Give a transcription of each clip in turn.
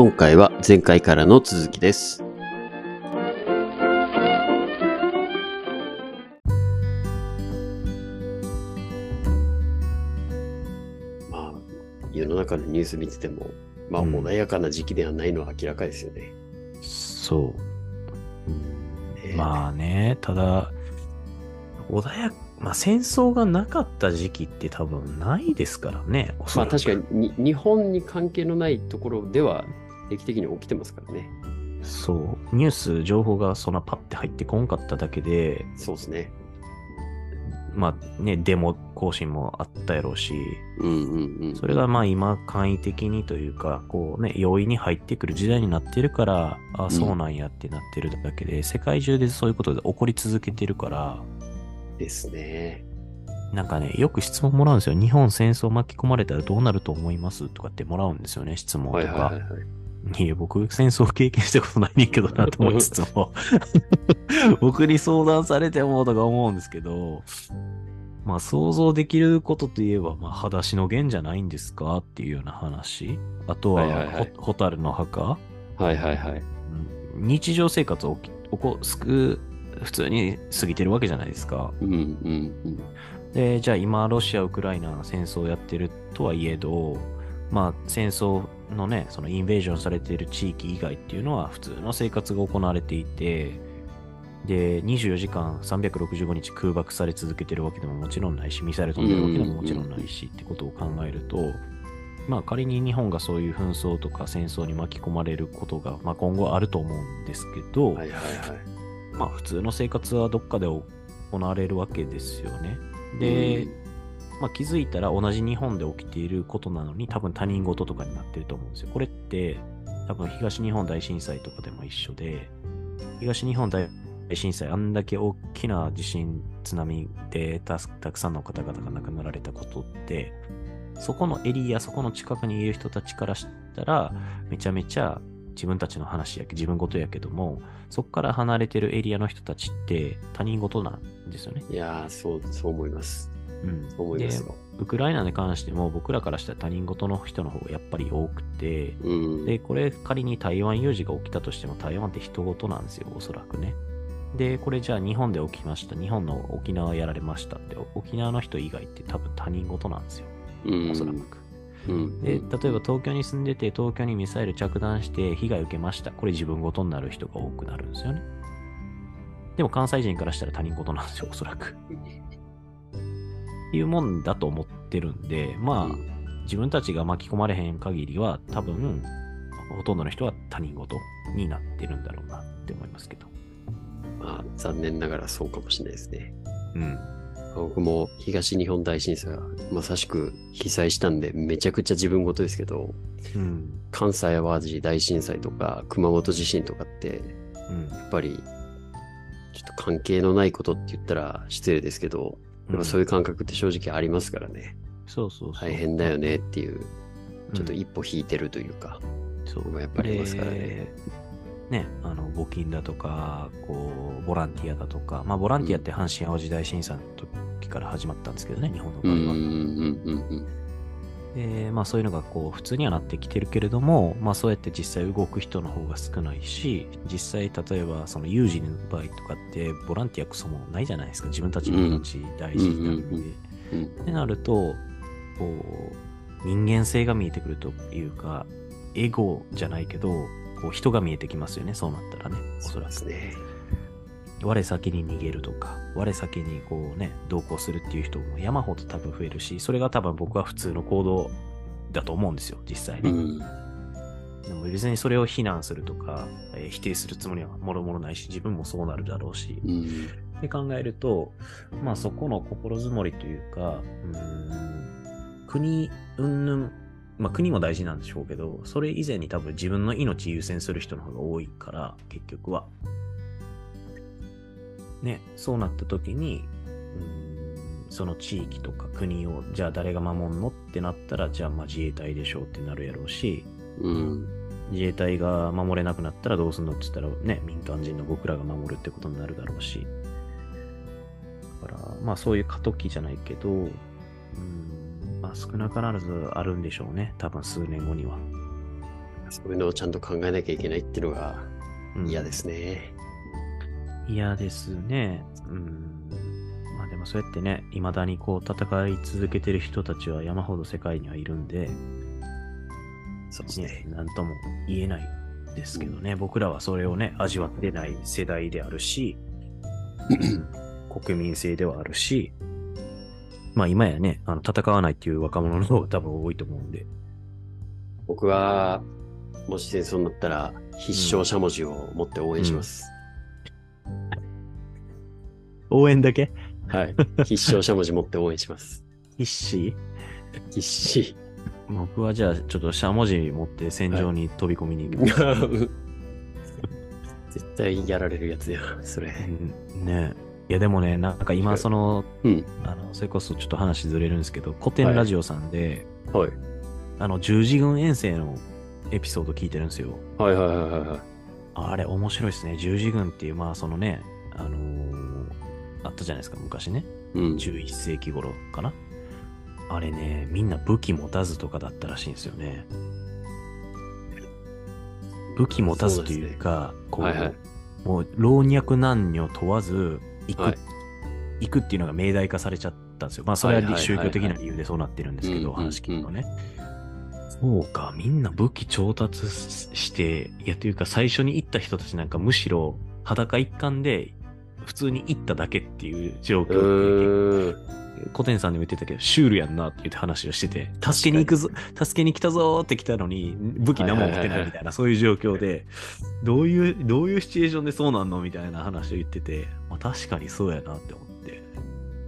今回は前回からの続きです。まあ、世の中のニュース見てても、まあ、うん穏やかな時期ではないのは明らかですよね。そう。ねまあね、ただ、穏やまあ戦争がなかった時期って多分ないですからね。まあ確かにに日本に関係のないところでは定期的に起きてますからね。そう。ニュース、情報がそんなパッて入ってこんかっただけで、そうですね。まあね、デモ更新もあったやろうし、うんうんうん。それがまあ今簡易的にというか、こうね、容易に入ってくる時代になってるから、ああ、そうなんやってなってるだけで、世界中でそういうことで起こり続けてるから、ですね。なんかね、よく質問もらうんですよ。日本戦争巻き込まれたらどうなると思います？とかってもらうんですよね、質問とか。はいはいはいはい。いや、僕、戦争経験したことないねんけどなと思いつつも、僕に相談されてもとか思うんですけど、まあ想像できることといえば、まあ裸足の弦じゃないんですかっていうような話。あとは、はいはいはいホホタルの墓、はいはいはい。うん日常生活を起き起こすく普通に過ぎてるわけじゃないですか。うんうんうん。で、じゃあ今、ロシア、ウクライナの戦争をやってるとはいえど、まあ戦争のね、そのインベージョンされている地域以外っていうのは普通の生活が行われていて、で、24時間365日空爆され続けてるわけでももちろんないし、ミサイル飛んでるわけでももちろんないしってことを考えると、まあ仮に日本がそういう紛争とか戦争に巻き込まれることが、まあ今後あると思うんですけど、はいはいはい。まあ普通の生活はどっかで行われるわけですよね。で、うんまあ、気づいたら同じ日本で起きていることなのに多分他人事とかになってると思うんですよ。これって多分東日本大震災とかでも一緒で、東日本大震災あんだけ大きな地震、津波でたくさんの方々が亡くなられたことって、そこのエリア、そこの近くにいる人たちからしたら、めちゃめちゃ自分たちの話やけ、自分事やけども、そこから離れてるエリアの人たちって他人事なんですよね。いやー、そう、そう思います。うん。そう思いますよ。ウクライナに関しても僕らからしたら他人事の人の方がやっぱり多くて、うん。で、これ仮に台湾有事が起きたとしても台湾って人事なんですよ、おそらくね。で、これじゃあ日本で起きました。日本の沖縄やられましたって、沖縄の人以外って多分他人事なんですよ、うんおそらく。うん。で、例えば東京に住んでて東京にミサイル着弾して被害受けました。これ自分事になる人が多くなるんですよね。でも関西人からしたら他人事なんですよ、おそらく。いうもんだと思ってるんで、まあ、うん自分たちが巻き込まれへん限りは、多分、ほとんどの人は他人事になってるんだろうなって思いますけど。まあ、残念ながらそうかもしれないですね。うん。僕も東日本大震災はまさしく被災したんで、めちゃくちゃ自分事ですけど、うん。関西淡路大震災とか熊本地震とかって、うん。やっぱり、ちょっと関係のないことって言ったら失礼ですけど、やっぱそういう感覚って正直ありますからね。そうそう。大変だよねっていう、うん。ちょっと一歩引いてるというか、そうやっぱりありますからねでね、あの募金だとか、こう、ボランティアだとか、まあ、ボランティアって阪神・淡路大震災の時から始まったんですけどね、日本の場合は。うんうんうんうんで、まあ、そういうのがこう普通にはなってきてるけれども、まあ、そうやって実際動く人の方が少ないし、実際、例えばその有事の場合とかって、ボランティアクソもないじゃないですか、自分たちの命大事になるんで。ってなると、こう、人間性が見えてくるというか、エゴじゃないけど、こう人が見えてきますよね、そうなったらね、おそらく。ね。我先に逃げるとか、我先にこうね、同行するっていう人も山ほど多分増えるし、それが多分僕は普通の行動だと思うんですよ、実際ね。うん。でも別にそれを非難するとか、えー否定するつもりはもろもろないし、自分もそうなるだろうし、うん。って考えると、まあそこの心づもりというか、うーん、国云々、まあ国も大事なんでしょうけど、それ以前に多分自分の命優先する人の方が多いから、結局は。ね、そうなった時に、うーんその地域とか国を、じゃあ誰が守んのってなったら、じゃあまあ自衛隊でしょうってなるやろうし、うん。自衛隊が守れなくなったらどうすんのって言ったらね、民間人の僕らが守るってことになるだろうし。だから、まあそういう過渡期じゃないけど、うん、まあ少なからずあるんでしょうね。多分数年後には。そういうのをちゃんと考えなきゃいけないっていうのがうん嫌ですね。嫌ですね。うん。まあでもそうやってね、未だにこう戦い続けてる人たちは山ほど世界にはいるんで、そうですねね。、なんとも言えないですけどね、僕らはそれをね、味わってない世代であるし、国民性ではあるし、まあ今やね、あの戦わないっていう若者の方が多分多いと思うんで、僕は、もし戦争になったら、必勝しゃもじを持って応援します。応援だけ？はい。必勝しゃもじ持って応援します。必死？必死。僕はじゃあちょっとしゃもじ持って戦場に飛び込みに行く。絶対やられるやつや、それ。うんねいやでもね、なんか今その、うん。あの、それこそちょっと話ずれるんですけど、古典ラジオさんで、はい。あの、十字軍遠征のエピソード聞いてるんですよ。はいはいはいはいはい。あれ面白いですね。十字軍っていう、まあそのね、あのーあったじゃないですか、昔ね。うん。11世紀頃かな。あれね、みんな武器持たずとかだったらしいんですよね。武器持たずというか、こう、はいはいもう老若男女問わず行く、はい行くっていうのが命題化されちゃったんですよ。まあそれは宗教的な理由でそうなってるんですけど、うん話聞くとね。そうか、みんな武器調達して、いやというか最初に行った人たちなんかむしろ裸一貫で普通に行っただけっていう状う況ってーん。古典さんでも言ってたけど、シュールやんなって言って話をしてて、助けに行くぞ、助けに来たぞーって来たのに、武器何も持ってないみたいな、そういう状況で、どういう、どういうシチュエーションでそうなんのみたいな話を言ってて、まあ確かにそうやなって思って。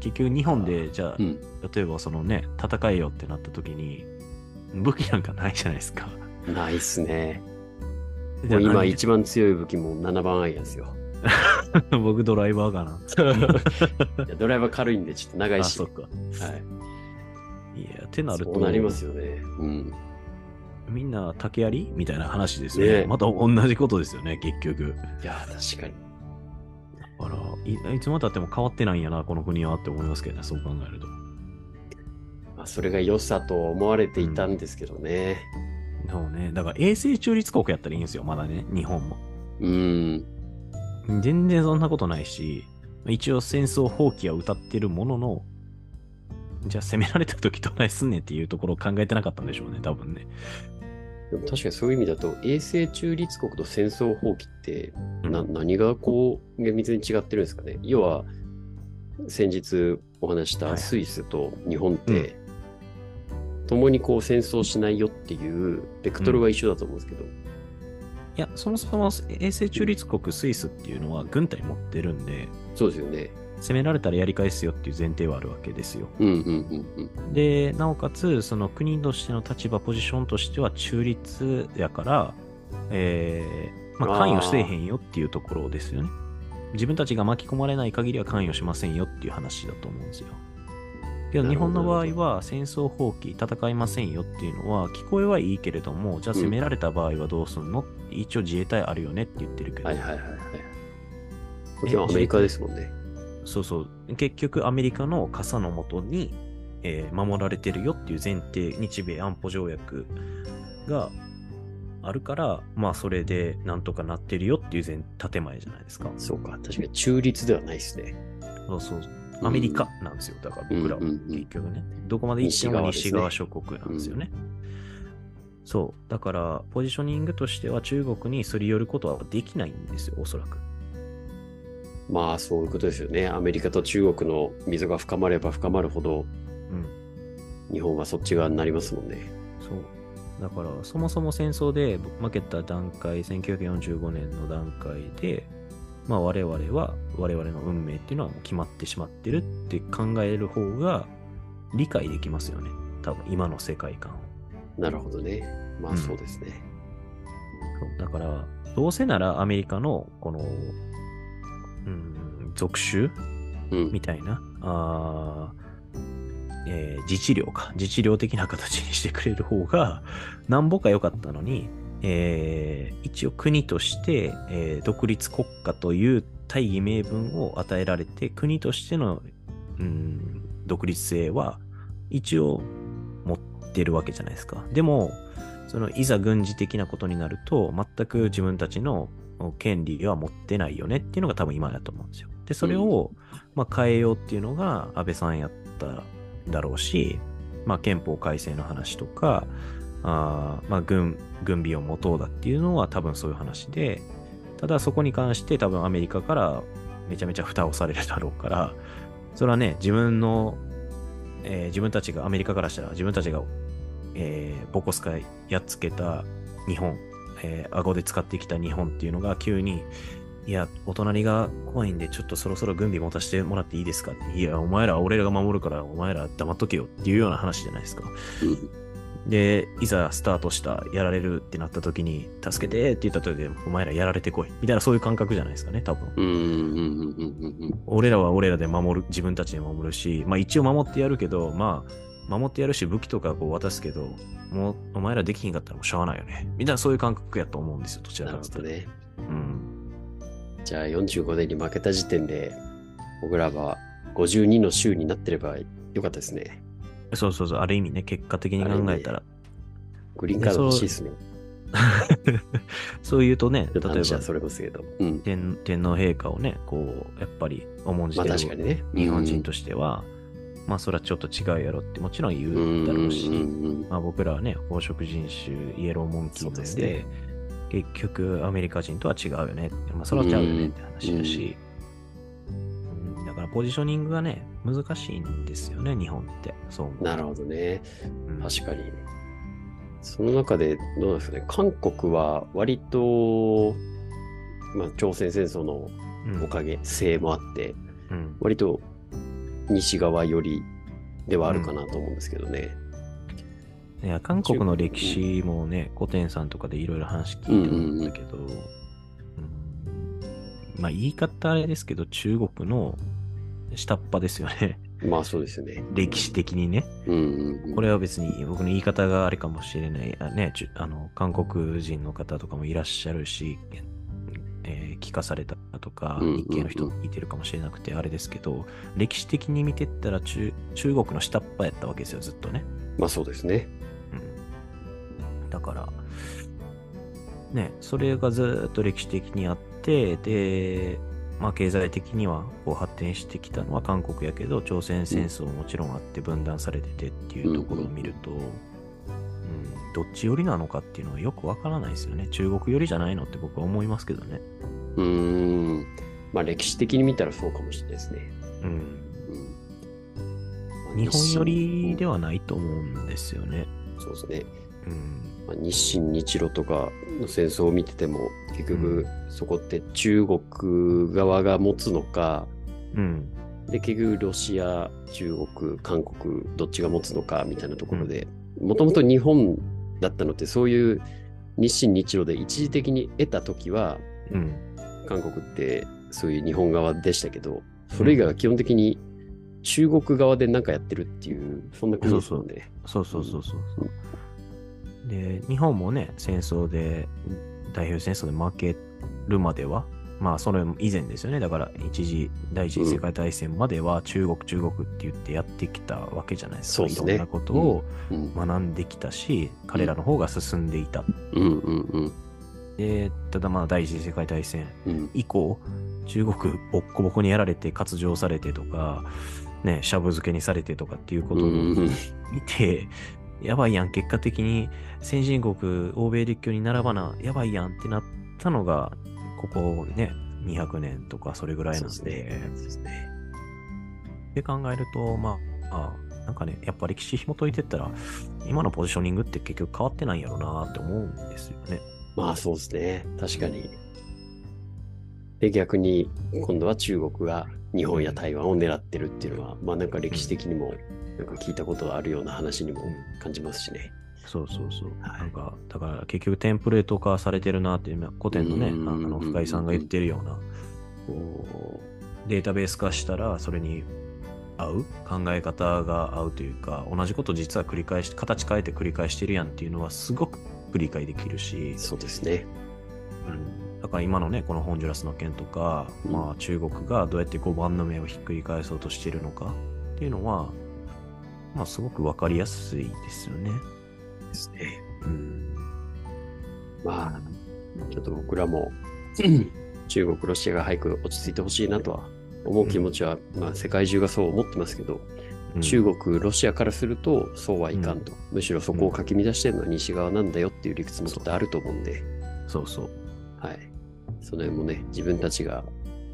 結局日本で、じゃあ、うん。例えばそのね、戦えよってなった時に、武器なんかないじゃないですか。ないっすね。もう今一番強い武器も7番アイアンですよ。僕ドライバーかな。いやドライバー軽いんでちょっと長いあ、し。そっか。はい。いや、ってなると、そうなりますよね。うん。みんな竹槍みたいな話ですよね。ねまた同じことですよね、結局。いや、確かに。だからい、いつまでたっても変わってないんやな、この国はって思いますけどね、そう考えると。まあ、それが良さと思われていたんですけどね。そうね。だから永世中立国やったらいいんですよ、まだね、日本も。うん。全然そんなことないし、一応戦争放棄は歌ってるものの、じゃあ攻められた時どないすんねんっていうところを考えてなかったんでしょうね、多分ね。でも確かにそういう意味だと、永世中立国と戦争放棄って、うんな何がこう厳密に違ってるんですかね。要は、先日お話ししたはいスイスと日本って、共にこう戦争しないよっていうベクトルは一緒だと思うんですけど、いや、そもそも永世中立国スイスっていうのは軍隊持ってるんで、そうですよね。攻められたらやり返すよっていう前提はあるわけですよ。うんうんうんうん。で、なおかつ、その国としての立場、ポジションとしては中立やから、えーまあ、関与せえへんよっていうところですよね。自分たちが巻き込まれない限りは関与しませんよっていう話だと思うんですよ。けど日本の場合は戦争放棄、戦いませんよっていうのは聞こえはいいけれども、じゃあ攻められた場合はどうすんの、って一応自衛隊あるよねって言ってるけど、はいはいはいはい。これアメリカですもんね。そうそう。結局、アメリカの傘のもとに、えー守られてるよっていう前提、日米安保条約があるから、まあ、それでなんとかなってるよっていう前建前じゃないですか。そうか。確かに中立ではないですね。そうそう。アメリカなんですよ。だから僕らは結局ね。どこまで行っても西側諸国なんですよね。そう。だから、ポジショニングとしては中国にすり寄ることはできないんですよ、おそらく。まあそういうことですよね。アメリカと中国の溝が深まれば深まるほど、うん。日本はそっち側になりますもんね。そう。だから、そもそも戦争で負けた段階、1945年の段階で、まあ我々は、我々の運命っていうのはもう決まってしまってるって考える方が理解できますよね。多分、今の世界観を。なるほどね。まうんあそうですね。そうだから、どうせならアメリカの、この、うん、属州うん。みたいな、あーえー自治領か、自治領的な形にしてくれる方が、なんぼか良かったのに、えー一応国として、えー独立国家という大義名分を与えられて、国としての、うん、独立性は一応持ってるわけじゃないですか。でも、そのいざ軍事的なことになると、全く自分たちの権利は持ってないよねっていうのが多分今だと思うんですよ。で、それを、まあ、変えようっていうのが安倍さんやっただろうし、まあ、憲法改正の話とか、あまあ、軍、軍備を持とうだっていうのは多分そういう話で、ただそこに関して多分アメリカからめちゃめちゃ蓋をされるだろうから、それはね、自分の、えー、自分たちが、アメリカからしたら自分たちが、えー、ボコスカやっつけた日本、えー、顎で使ってきた日本っていうのが急に、いや、お隣が怖いんで、ちょっとそろそろ軍備持たせてもらっていいですかいや、お前ら、俺らが守るから、お前ら黙っとけよっていうような話じゃないですか。で、いざスタートした、やられるってなった時に、助けてって言った時で、お前らやられてこい。みたいなそういう感覚じゃないですかね、多分。俺らは俺らで守る、自分たちで守るし、まあ一応守ってやるけど、まあ、守ってやるし、武器とかこう渡すけど、もうお前らできひんかったらもうしゃあないよね。みたいなそういう感覚やと思うんですよ、どちらかというと。ね。うん。じゃあ45年に負けた時点で、僕らは52の州になってればよかったですね。そうそうそう、ある意味ね、結果的に考えたら。グリーンカード欲しいですね。そう。言うとね、例えばそれこそうん、天天皇陛下をね、こう、やっぱり重んじてる、ね、日本人としては、うん、まあそれはちょっと違うやろってもちろん言うだろうし、まあ僕らはね、黄色人種、イエローモンキーなんで、でね、結局アメリカ人とは違うよね。まあそれは違うよねって話だし、うん、ポジショニングがね、難しいんですよね、日本って。そうなるほどね。確かに。その中で、どうなんですかね、韓国は割と、まあ、朝鮮戦争のおかげ、性もあって、うん、割と西側寄りではあるかなと思うんですけどね。いや、韓国の歴史もね、古典さんとかでいろいろ話聞いて思ったけど、まあ言い方あれですけど、中国の下っ端ですよね。まあそうですよね。歴史的にね。うんうんうん、これは別に僕の言い方があれかもしれない。ね、あの韓国人の方とかもいらっしゃるし、えー、聞かされたとか、日系の人聞いてるかもしれなくてあれですけど、歴史的に見てったら中中国の下っ端やったわけですよ、ずっとね。まあそうですね。うん、だから、ね、それがずっと歴史的にあって、で、まあ、経済的にはこう発展してきたのは韓国やけど朝鮮戦争ももちろんあって分断されててっていうところを見ると、うん、うん、どっち寄りなのかっていうのはよくわからないですよね。中国寄りじゃないのって僕は思いますけどね。うん。まあ歴史的に見たらそうかもしれないですね。うん、うん、日本寄りではないと思うんですよね。そうですね。うんまあ、日清日露とかの戦争を見てても結局そこって中国側が持つのか、うん、で結局ロシア中国韓国どっちが持つのかみたいなところでもともと日本だったのってそういう日清日露で一時的に得た時は、うん、韓国ってそういう日本側でしたけどそれ以外は基本的に中国側で何かやってるっていうそんな国ですよね。そうそう。そうそうそう。で、日本もね、戦争で、代表戦争で負けるまでは、まあ、それ以前ですよね。だから、一次、第一次世界大戦までは中国、中国って言ってやってきたわけじゃないですか。すね、いろんなことを学んできたし、うん、彼らの方が進んでいた。うん。うん。うん、で、ただまあ、第一次世界大戦以降、うん、中国、ボッコボコにやられて、割譲されてとか、ね、しゃぶ漬けにされてとかっていうことを見て、やばいやん、結果的に先進国、欧米列強に並ばな、やばいやんってなったのが、ここね、200年とかそれぐらいなんで。ですね。で考えると、まあ、あなんかね、やっぱ歴史紐解いてったら、今のポジショニングって結局変わってないんやろうなって思うんですよね。まあそうですね。確かに。で、逆に今度は中国が日本や台湾を狙ってるっていうのは、まあなんか歴史的にもなんか聞いたことあるような話にも感じますしね。そうそうそう。はい、なんか、だから結局テンプレート化されてるなっていう、古典のね、あの深井さんが言ってるような、こう、データベース化したら、それに合う考え方が合うというか、同じこと実は繰り返し、形変えて繰り返してるやんっていうのはすごく理解できるし。そうですね。うん。だから今のね、このホンジュラスの件とか、うん、まあ中国がどうやって5番の目をひっくり返そうとしているのかっていうのは、まあ、すごくわかりやすいですよね。ですね。うん。まあ、ちょっと僕らも 中国、ロシアが早く落ち着いてほしいなとは思う気持ちは、うん、まあ世界中がそう思ってますけど、うん、中国、ロシアからするとそうはいかんと、うん、むしろそこをかき乱してるのは西側なんだよっていう理屈もちょっとあると思うんで、そうそう。はい。その辺もね、自分たちが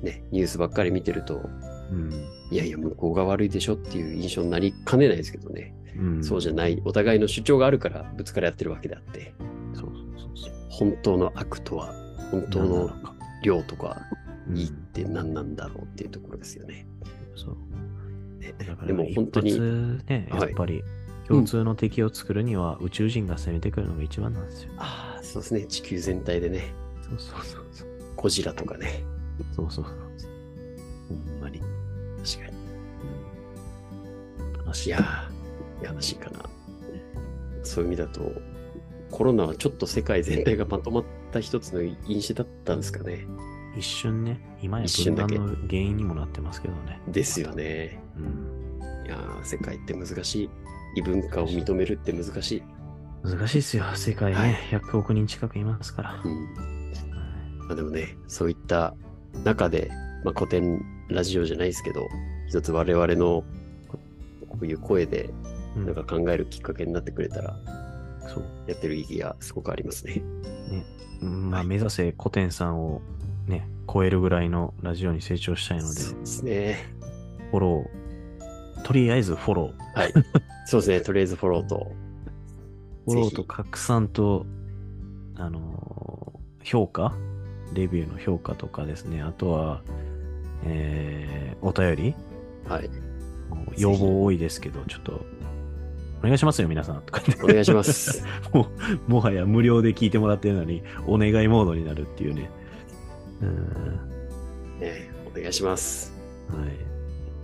ね、ニュースばっかり見てると、うん、いやいや、向こうが悪いでしょっていう印象になりかねないですけどね、うん、そうじゃない、お互いの主張があるからぶつかり合ってるわけであって、そうそうそう本当の悪とは、本当の量とか、いいって何なんだろうっていうところですよね。そう。ね、でも本当に。ね、やっぱり、共通の敵を作るには宇宙人が攻めてくるのが一番なんですよ。ああ、そうですね。地球全体でね。そうそうそうそう。ゴジラとかね。そうそうそう。ほんまに。確かに。うん、いやー、悲しいかな。そういう意味だと、コロナはちょっと世界全体がまとまった一つの因子だったんですかね。一瞬ね、今や分断の原因にもなってますけどね。ですよね。うん。いやー、世界って難しい。異文化を認めるって難しい。難しいですよ。世界ね、はい、100億人近くいますから。うん。まあ、でもね、そういった中で、まあ、古典ラジオじゃないですけど、一つ我々のこういう声でなんか考えるきっかけになってくれたら、うん、そうやってる意義がすごくありますね。ねまあ、目指せ古典さんをね、超えるぐらいのラジオに成長したいので、そうですね。フォロー、とりあえずフォロー。はい。そうですね、とりあえずフォローと。フォローと拡散と、あのー、評価レビューの評価とかですね、あとは、えー、お便りはい。要望多いですけど、ちょっと、お願いしますよ、皆さん。とかお願いします。もう、もはや無料で聞いてもらってるのに、お願いモードになるっていうね。うん。ねお願いします。はい。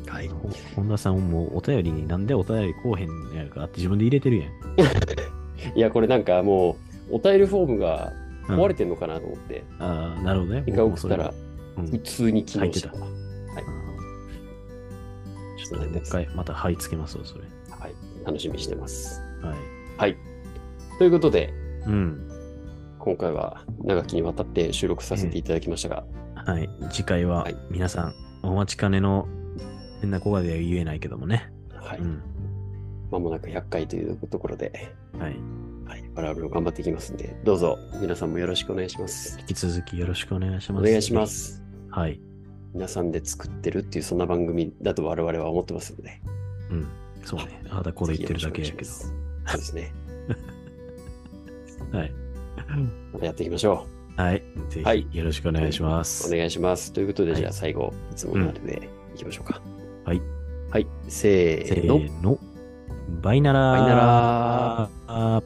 はい。本田さんもお便りになんでお便りこうへんやるかって自分で入れてるやん。いや、これなんかもう、お便りフォームが壊れてんのかなと思って。うん、ああ、なるほどね。一回送ったら、普通に機能してた。はい。ちょっともう一回また貼り付けますよ、それ。はい。楽しみにしてます。はい。はい。ということで、うん。今回は長きにわたって収録させていただきましたが。えー、はい。次回は皆さん、お待ちかねの変な小がでは言えないけどもね。はい。うん、間もなく100回というところで。はい。はい。我々も頑張っていきますんで、どうぞ皆さんもよろしくお願いします。引き続きよろしくお願いします。お願いします。はい。皆さんで作ってるっていうそんな番組だと我々は思ってますので。うん。そうね。あだこれ言ってるだけやけど。そうですね。はい。またやっていきましょう。はい。ぜひよろしくお願いします。はい、お願いします。ということで、じゃあ最後、いつものあれでいきましょうか。はい。はい。せーの。バイナラバイナラ